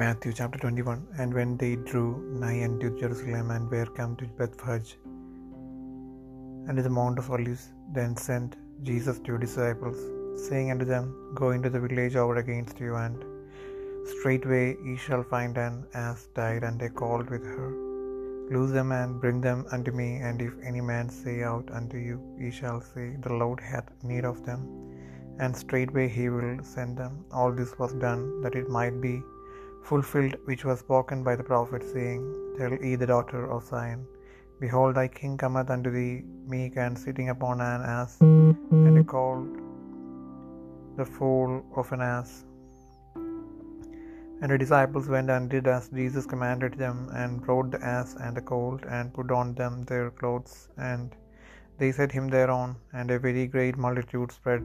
Matthew chapter 21 And when they drew nigh unto Jerusalem and were come to Bethphage and to the Mount of Olives, then sent Jesus two disciples, saying unto them, Go into the village over against you, and straightway ye shall find an ass tied and a colt with her. Loose them and bring them unto me, and if any man say out unto you, ye shall say, The Lord hath need of them, and straightway he will send them. All this was done that it might be fulfilled which was spoken by the prophet, saying, Tell ye the daughter of Zion, Behold, thy king cometh unto thee, meek and sitting upon an ass, and colt, the foal of an ass. And the disciples went and did as Jesus commanded them, and brought the ass and the colt, and put on them their clothes, and they set him thereon. And a very great multitude spread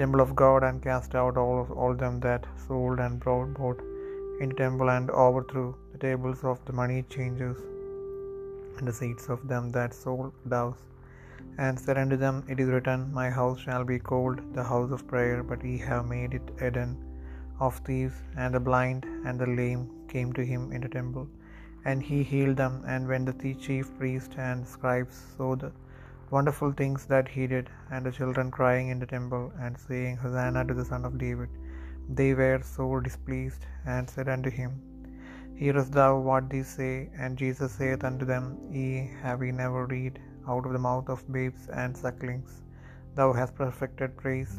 temple of God and cast out all all them that sold and brought bought in the temple and overthrew the tables of the money changers and the seats of them that sold doves, and said unto them, It is written, My house shall be called the house of prayer, but ye have made it a den of thieves. And the blind and the lame came to him in the temple, and he healed them. And when the chief priests and scribes saw the wonderful things that he did, and the children crying in the temple, and saying, Hosanna to the Son of David, they were sore displeased, and said unto him, Hearest thou what these say? And Jesus saith unto them, Ye have ye never read out of the mouth of babes and sucklings, Thou hast perfected praise.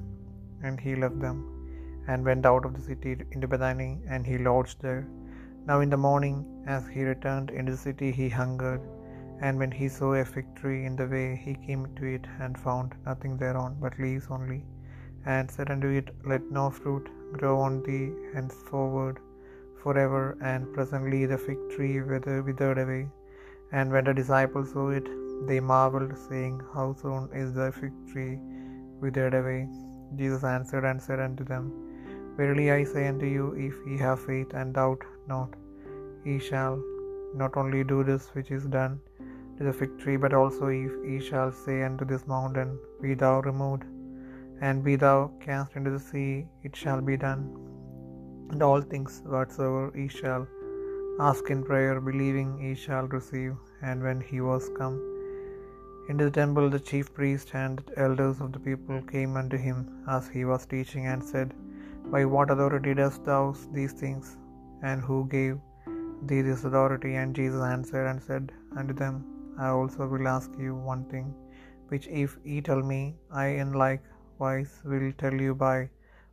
And he left them, and went out of the city into Bethany, and he lodged there. Now in the morning, as he returned into the city, he hungered. And when he saw a fig tree in the way, he came to it, and found nothing thereon but leaves only, and said unto it, Let no fruit grow on thee henceforward forever. And presently the fig tree withered away. And when the disciples saw it, they marveled, saying, How soon is the fig tree withered away? Jesus answered and said unto them, Verily I say unto you, if ye have faith and doubt not, ye shall not only do this which is done to the fig tree, but also if ye shall say unto this mountain, Be thou removed, and be thou cast into the sea, it shall be done. And all things whatsoever ye shall ask in prayer, believing ye shall receive. And when he was come into the temple, the chief priest and the elders of the people came unto him as he was teaching, and said, By what authority dost thou these things? And who gave thee this authority? And Jesus answered and said unto them, I also will ask you one thing, which if ye tell me, I in like wise will tell you by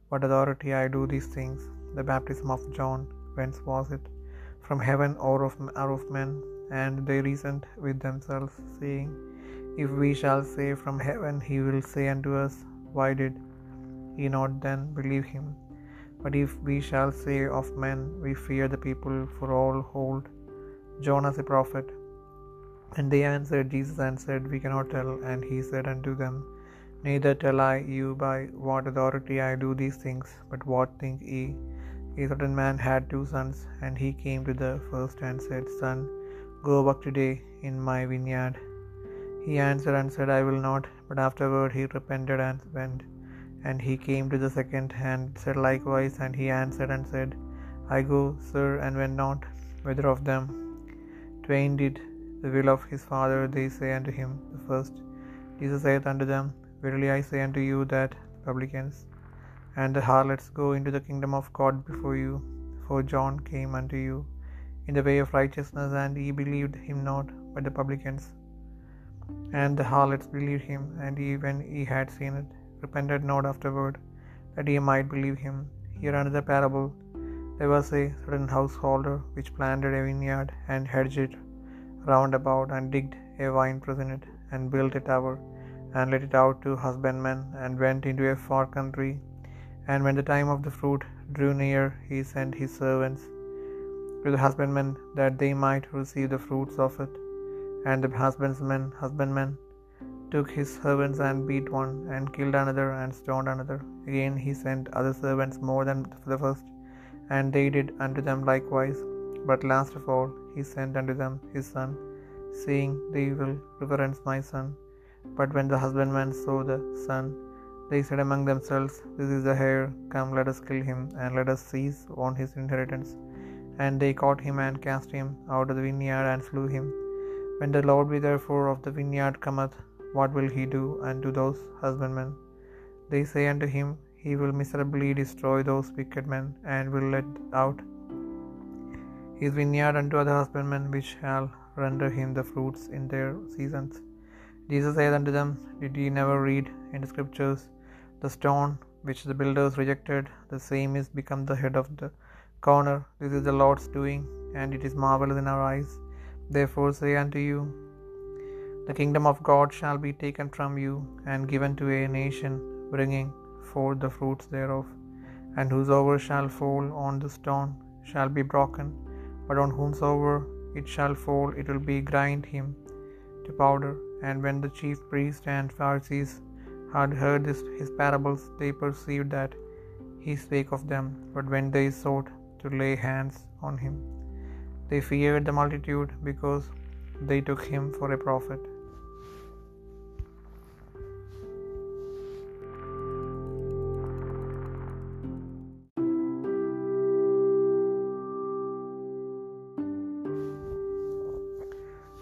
what authority I do these things. The baptism of John, whence was it? From heaven or of, or of men? And they reasoned with themselves, saying, If we shall say from heaven, he will say unto us, Why did ye not then believe him? But if we shall say of men, we fear the people, for all hold John as a prophet. And they answered Jesus answered, We cannot tell. And he said unto them, Neither tell I you by what authority I do these things, but what think ye? A certain man had two sons, and he came to the first and said, Son, go work today in my vineyard. He answered and said, I will not. But afterward he repented and went. And he came to the second and said likewise. And he answered and said, I go, sir, and went not. Whether of them twain did the will of his father, they say unto him, the first. Jesus saith unto them, Verily I say unto you that the publicans and the harlots go into the kingdom of God before you. For John came unto you in the way of righteousness, and ye believed him not, but the publicans and the harlots believed him, and ye, when ye had seen it, repented not afterward, that ye might believe him. Here another parable. There was a certain householder which planted a vineyard, and hedged it round about, and digged a wine press in it, and built a tower, and let it out to husbandmen, and went into a far country. And when the time of the fruit drew near, he sent his servants to the husbandmen, that they might receive the fruits of it. And the husbandmen, husbandmen took his servants and beat one, and killed another, and stoned another. Again he sent other servants more than the first, and they did unto them likewise. But last of all he sent unto them his son, saying, They will reverence my son. But when the husbandmen saw the son, they said among themselves, This is the heir, come let us kill him, and let us seize on his inheritance. And they caught him and cast him out of the vineyard and slew him. When the Lord be therefore of the vineyard cometh, what will he do unto those husbandmen? They say unto him, He will miserably destroy those wicked men, and will let out his vineyard unto other husbandmen, which shall render him the fruits in their seasons. Jesus saith unto them, Did ye never read in the scriptures, The stone which the builders rejected, the same is become the head of the corner. This is the Lord's doing, and it is marvelous in our eyes. Therefore say unto you, The kingdom of God shall be taken from you, and given to a nation, bringing forth the fruits thereof. And whosoever shall fall on the stone shall be broken, but on whomsoever it shall fall, it will be grind him to powder. And when the chief priests and Pharisees had heard this, his parables, they perceived that he spake of them. But when they sought to lay hands on him, they feared the multitude, because they took him for a prophet.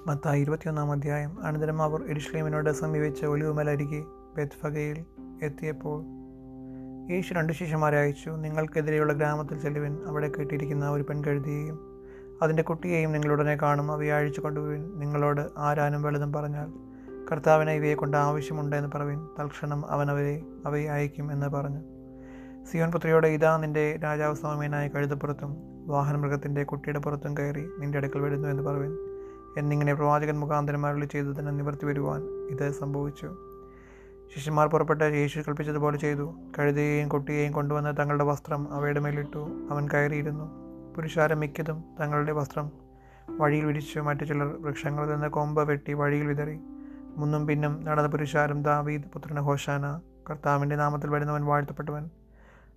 Mathai ഇരുപത്തിയൊന്നാം അധ്യായം. അനന്തരം അവർ എരുഷ്ലേമിനോട് സമീപിച്ച ഒലിവുമലരികെ ബെത്ഫഗയിൽ എത്തിയപ്പോൾ യേശു രണ്ട് ശിഷ്യന്മാരെ അയച്ചു നിങ്ങൾക്കെതിരെയുള്ള ഗ്രാമത്തിൽ ചെല്ലുവിൻ അവിടെ കെട്ടിയിരിക്കുന്ന ഒരു പെൺകഴുതിയെയും അതിന്റെ കുട്ടിയെയും നിങ്ങളുടനെ കാണും അവയെ അഴിച്ചു കൊണ്ടുപോയി നിങ്ങളോട് ആരാനും വലുതും പറഞ്ഞാൽ കർത്താവിനെ ഇവയെ കൊണ്ട് ആവശ്യമുണ്ട് എന്ന് പറവിൻ തൽക്ഷണം അവൻ അവരെ അവയെ അയക്കും എന്ന് പറഞ്ഞു. സിയോൻ പുത്രിയോട് ഇതാ നിന്റെ രാജാവ് സൗമ്യനായ കഴുതപ്പുറത്തും വാഹനമൃഗത്തിന്റെ കുട്ടിയുടെ പുറത്തും കയറി നിന്റെ അടുക്കൽ വരുന്നു എന്ന് പറവിൻ എന്നിങ്ങനെ പ്രവാചകൻ മുഖാന്തരം അരുളി നിവർത്തി വരുവാൻ ഇത് സംഭവിച്ചു. ശിഷ്യന്മാർ പുറപ്പെട്ട യേശു കൽപ്പിച്ചതുപോലെ ചെയ്തു. കഴുതയെയും കൊട്ടിയെയും കൊണ്ടുവന്ന് തങ്ങളുടെ വസ്ത്രം അവയുടെ മേലിട്ടു. അവൻ കയറിയിരുന്നു. പുരുഷാരം മിക്കതും തങ്ങളുടെ വസ്ത്രം വഴിയിൽ വിരിച്ചു. മറ്റു ചിലർ വൃക്ഷങ്ങളിൽ നിന്ന് കൊമ്പ് വെട്ടി വഴിയിൽ വിതറി. മുന്നും പിന്നും നടന്ന പുരുഷാരം ദാവീദ് പുത്രന് ഹോഷാന കർത്താവിന്റെ നാമത്തിൽ വരുന്നവൻ വാഴ്ത്തപ്പെട്ടവൻ.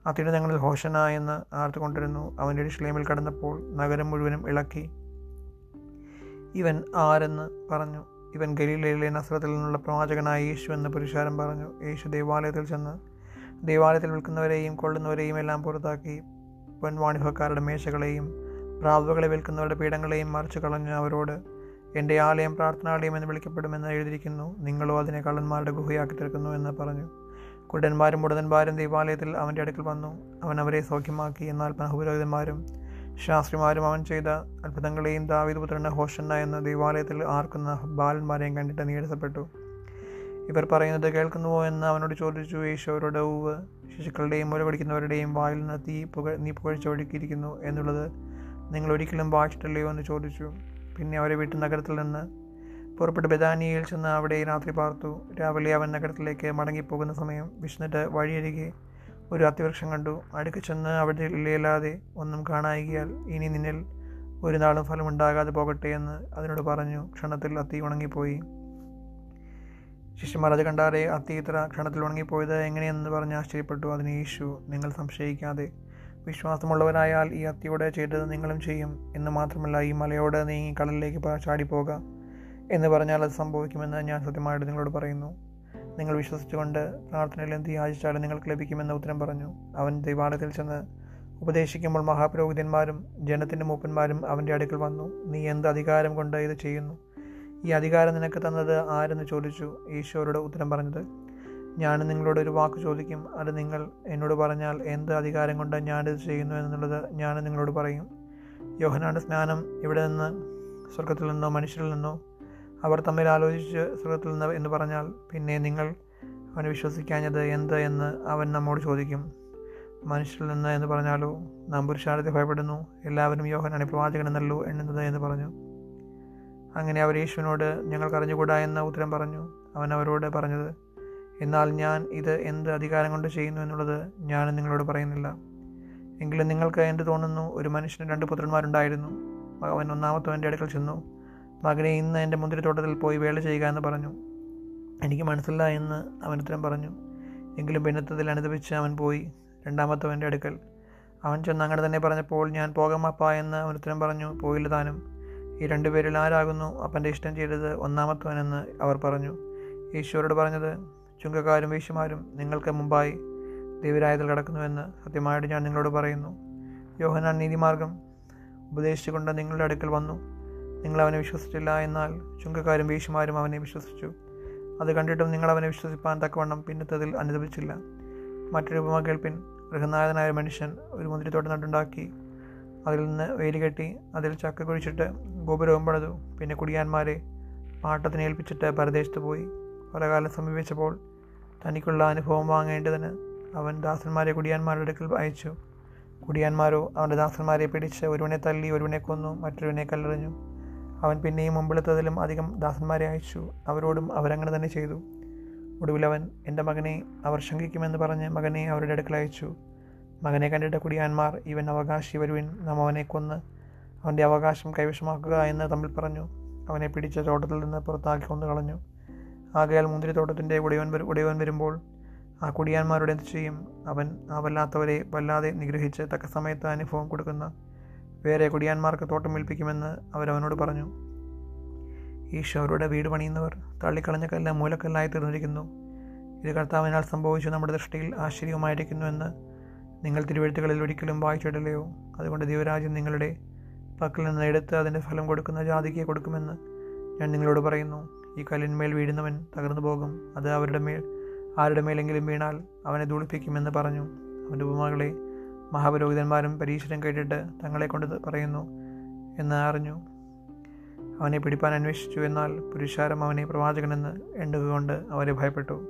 അത്യുന്നതങ്ങളിൽ ഹോഷന എന്ന് ആർത്തുകൊണ്ടിരുന്നു അവന്റെ ഇഷ്ലേമിൽ കടന്നപ്പോൾ നഗരം മുഴുവനും ഇളക്കി. ഇവൻ ആരെന്ന് പറഞ്ഞു. ഇവൻ ഗലീലയിലെ നസ്രത്തിൽ നിന്നുള്ള പ്രവാചകനായ യേശു എന്ന് പുരുഷാരം പറഞ്ഞു. യേശു ദേവാലയത്തിൽ ചെന്ന് ദേവാലയത്തിൽ വിൽക്കുന്നവരെയും കൊള്ളുന്നവരെയും എല്ലാം പുറത്താക്കി. പൊൻവാണിഭക്കാരുടെ മേശകളെയും പ്രാവുകളെ വിൽക്കുന്നവരുടെ പീഠങ്ങളെയും മറിച്ചു കളഞ്ഞു അവരോട് എന്റെ ആലയം പ്രാർത്ഥനാലയം എന്ന് വിളിക്കപ്പെടുമെന്ന് എഴുതിയിരിക്കുന്നു. നിങ്ങളോ അതിനെ കള്ളന്മാരുടെ ഗുഹയാക്കി തീർക്കുന്നു എന്ന് പറഞ്ഞു. കുടന്മാരും മുടതന്മാരും ദേവാലയത്തിൽ അവന്റെ അടുക്കൽ വന്നു. അവൻ അവരെ സൗഖ്യമാക്കി. എന്നാൽ ബഹുപുരോഹിതന്മാരും ശാസ്ത്രിമാരും അവൻ ചെയ്ത അത്ഭുതങ്ങളെയും ദാവീദ് പുത്രന് ഹോഷന്ന എന്ന ദേവാലയത്തിൽ ആർക്കുന്ന ബാലന്മാരെയും കണ്ടിട്ട് നീരസപ്പെട്ടു. ഇവർ പറയുന്നത് കേൾക്കുന്നുവോ എന്ന് അവനോട് ചോദിച്ചു. യേശോരുടെ ഉവ് ശിശുക്കളുടെയും മുല കുടിക്കുന്നവരുടെയും വായിൽ നിന്ന് തീ പുക നീ പുകഴ്ചൊഴുക്കിയിരിക്കുന്നു എന്നുള്ളത് നിങ്ങൾ ഒരിക്കലും വായിച്ചിട്ടില്ലയോ എന്ന് ചോദിച്ചു. പിന്നെ അവരെ വീട്ടു നഗരത്തിൽ നിന്ന് പുറപ്പെട്ട് ബദാനിയയിൽ ചെന്ന് അവിടെ രാത്രി പാർത്തു. രാവിലെ അവൻ നഗരത്തിലേക്ക് മടങ്ങിപ്പോകുന്ന സമയം വിഷ്ണുട്ട് വഴിയരികെ ഒരു അത്തിവൃക്ഷം കണ്ടു. അടുക്ക് ചെന്ന് അവിടെ ഇല്ലയില്ലാതെ ഒന്നും കാണായികയാൽ ഇനി നിന്നിൽ ഒരു നാളും ഫലമുണ്ടാകാതെ പോകട്ടെ എന്ന് അതിനോട് പറഞ്ഞു. ക്ഷണത്തിൽ അത്തി ഉണങ്ങിപ്പോയി. ശിഷ്യന്മാർ അത് കണ്ടാറേ അത്തി ഇത്ര ക്ഷണത്തിൽ ഉണങ്ങിപ്പോയത് എങ്ങനെയെന്ന് പറഞ്ഞ് ആശ്ചര്യപ്പെട്ടു. അതിന് യേശു നിങ്ങൾ സംശയിക്കാതെ. വിശ്വാസമുള്ളവരായാൽ ഈ അത്തിയോടെ ചെയ്തത് നിങ്ങളും ചെയ്യും. എന്ന് മാത്രമല്ല ഈ മലയോട് നീങ്ങി കടലിലേക്ക് ചാടിപ്പോക എന്ന് പറഞ്ഞാൽ അത് സംഭവിക്കുമെന്ന് ഞാൻ സത്യമായിട്ട് നിങ്ങളോട് പറയുന്നു. നിങ്ങൾ വിശ്വസിച്ചുകൊണ്ട് പ്രാർത്ഥനയിൽ എന്ത് യാചിച്ചാലും നിങ്ങൾക്ക് ലഭിക്കുമെന്ന് ഉത്തരം പറഞ്ഞു. അവൻ ദൈവാലയത്തിൽ ചെന്ന് ഉപദേശിക്കുമ്പോൾ മഹാപുരോഹിതന്മാരും ജനത്തിന്റെ മൂപ്പന്മാരും അവന്റെ അടുക്കൽ വന്നു. നീ എന്ത് അധികാരം കൊണ്ട് ഇത് ചെയ്യുന്നു? ഈ അധികാരം നിനക്ക് തന്നത് ആരെന്ന് ചോദിച്ചു. ഈശോരോട് ഉത്തരം പറഞ്ഞത് ഞാൻ നിങ്ങളോട് ഒരു വാക്ക് ചോദിക്കും. അത് നിങ്ങൾ എന്നോട് പറഞ്ഞാൽ എന്ത് അധികാരം കൊണ്ട് ഞാനിത് ചെയ്യുന്നു എന്നുള്ളത് ഞാൻ നിങ്ങളോട് പറയും. യോഹനാട് സ്നാനം ഇവിടെ നിന്ന് സ്വർഗത്തിൽ നിന്നോ മനുഷ്യരിൽ നിന്നോ അവർ തമ്മിൽ ആലോചിച്ച് സ്വർഗത്തിൽ നിന്ന് എന്ന് പറഞ്ഞാൽ പിന്നെ നിങ്ങൾ അവനെ വിശ്വസിക്കാഞ്ഞത് എന്ത് എന്ന് അവൻ നമ്മോട് ചോദിക്കും. മനുഷ്യരിൽ നിന്ന് എന്ന് പറഞ്ഞാലോ നാം പുരുഷാരത്തെ ഭയപ്പെടുന്നു എല്ലാവരും യോഹനാണ് പ്രവാചകനെന്നല്ലോ എണ്ണുന്നത് എന്ന് പറഞ്ഞു. അങ്ങനെ അവർ യേശുവിനോട് ഞങ്ങൾക്കറിഞ്ഞുകൂടാ എന്ന ഉത്തരം പറഞ്ഞു. അവൻ അവരോട് പറഞ്ഞത് എന്നാൽ ഞാൻ ഇത് എന്ത് അധികാരം കൊണ്ട് ചെയ്യുന്നു എന്നുള്ളത് ഞാൻ നിങ്ങളോട് പറയുന്നില്ല. എങ്കിലും നിങ്ങൾക്ക് എന്ത് തോന്നുന്നു? ഒരു മനുഷ്യന് രണ്ട് പുത്രന്മാരുണ്ടായിരുന്നു. അവൻ ഒന്നാമത്തവന്റെ അടുക്കൽ ചെന്നു. മകനെ ഇന്ന് എന്റെ മുന്തിരിത്തോട്ടത്തിൽ പോയി വേല ചെയ്യുക എന്ന് പറഞ്ഞു. എനിക്ക് മനസ്സില്ല എന്ന് അവൻ ഉത്തരം പറഞ്ഞു. എങ്കിലും പിന്നത്തതിൽ അനുദപിച്ച് അവൻ പോയി. രണ്ടാമത്തവന്റെ അടുക്കൽ. അവൻ ചെന്ന് അങ്ങനെ തന്നെ പറഞ്ഞപ്പോൾ ഞാൻ പോകാം അപ്പ എന്ന് അവൻ ഉത്തരം പറഞ്ഞു. പോയില്ല താനും. ഈ രണ്ടുപേരിൽ ആരാകുന്നു? അപ്പന്റെ ഇഷ്ടം ചെയ്തത് ഒന്നാമത്തവനെന്ന് അവർ പറഞ്ഞു. ഈശ്വരോട് പറഞ്ഞത് ചുങ്കക്കാരും വേശ്യമാരും നിങ്ങൾക്ക് മുമ്പായി ദൈവരായതിൽ കിടക്കുന്നുവെന്ന് സത്യമായിട്ട് ഞാൻ നിങ്ങളോട് പറയുന്നു. യോഹനാൻ നീതിമാർഗം ഉപദേശിച്ചുകൊണ്ട് നിങ്ങളുടെ അടുക്കൽ വന്നു. നിങ്ങൾ അവനെ വിശ്വസിച്ചില്ല എന്നാൽ ചുങ്കക്കാരും വീശുമാരും അവനെ വിശ്വസിച്ചു. അത് കണ്ടിട്ടും നിങ്ങൾ അവനെ വിശ്വസിപ്പാൻ തക്കവണ്ണം പിന്നത്തതിൽ അനുദപിച്ചില്ല. മറ്റൊരു ഉപമ കേൾപ്പിൻ ഗൃഹനാഥനായ മനുഷ്യൻ ഒരു മുന്തിരിത്തോട്ടം നട്ടുണ്ടാക്കി അതിൽ നിന്ന് വേലി കെട്ടി അതിൽ ചക്ക കുഴിച്ചിട്ട് ഗോപുരവും പണിതു. പിന്നെ കുടിയാന്മാരെ പാട്ടത്തിന് ഏൽപ്പിച്ചിട്ട് പരദേശത്ത് പോയി. പല കാലം സമീപിച്ചപ്പോൾ തനിക്കുള്ള അനുഭവം വാങ്ങേണ്ടതിന് അവൻ ദാസന്മാരെ കുടിയാന്മാരുടെ അടുക്കൽ അയച്ചു. കുടിയാന്മാരോ അവന്റെ ദാസന്മാരെ പിടിച്ച് ഒരുവനെ തല്ലി ഒരുവനെ കൊന്നു മറ്റൊരുവനെ കല്ലെറിഞ്ഞു. അവൻ പിന്നെയും മുമ്പിലത്തതിലും അധികം ദാസന്മാരെ അയച്ചു. അവരോടും അവരങ്ങനെ തന്നെ ചെയ്തു. ഒടുവിൽ അവൻ എന്റെ മകനെ അവർ ശങ്കിക്കുമെന്ന് പറഞ്ഞ് മകനെ അവരുടെ അടുക്കൽ അയച്ചു. മകനെ കണ്ടിട്ട കുടിയാന്മാർ ഇവൻ അവകാശി വരുവിൻ നാം അവനെ കൊന്ന് അവന്റെ അവകാശം കൈവശമാക്കുക എന്ന് തമ്മിൽ പറഞ്ഞു. അവനെ പിടിച്ച തോട്ടത്തിൽ നിന്ന് പുറത്താക്കി കൊന്നു കളഞ്ഞു. ആകയാൽ മുന്തിരിത്തോട്ടത്തിന്റെ ഉടയവൻ ഉടയവൻ വരുമ്പോൾ ആ കുടിയാന്മാരോട് എന്ത് ചെയ്യും? അവൻ ആ വല്ലാത്തവരെ വല്ലാതെ നിഗ്രഹിച്ച് തക്ക സമയത്ത് അനുഭവം കൊടുക്കുന്ന വേറെ കുടിയാന്മാർക്ക് തോട്ടം ഏൽപ്പിക്കുമെന്ന് അവരവനോട് പറഞ്ഞു. ഈശോരുടെ വീട് പണിയുന്നവർ തള്ളിക്കളഞ്ഞ കല്ല് മൂലക്കല്ലായി തീർന്നിരിക്കുന്നു. ഇത് കർത്താവിനാൽ സംഭവിച്ചു നമ്മുടെ ദൃഷ്ടിയിൽ ആശ്ചര്യമായിരിക്കുന്നുവെന്ന് നിങ്ങൾ തിരുവഴുത്തുകളിൽ ഒരിക്കലും വായിച്ചിട്ടില്ലയോ? അതുകൊണ്ട് ദൈവരാജ്യം നിങ്ങളുടെ പക്കൽ നിന്ന് എടുത്ത് അതിന്റെ ഫലം കൊടുക്കുന്ന ജാതിക്ക് കൊടുക്കുമെന്ന് ഞാൻ നിങ്ങളോട് പറയുന്നു. ഈ കല്ലിന്മേൽ വീഴുന്നവൻ തകർന്നു പോകും. അത് അവരുടെ മേൽ ആരുടെ മേലെങ്കിലും വീണാൽ അവനെ ധൂളിപ്പിക്കുമെന്ന് പറഞ്ഞു. അവന്റെ ഉപമകളെ മഹാപുരോഹിതന്മാരും പരീക്ഷരം കേട്ടിട്ട് തങ്ങളെ കൊണ്ട് പറയുന്നു എന്ന് അറിഞ്ഞു. അവനെ പിടിപ്പാൻ അന്വേഷിച്ചു എന്നാൽ പുരുഷാരം അവനെ പ്രവാചകനെന്ന് എണ്ണുകൊണ്ട് അവരെ ഭയപ്പെട്ടു.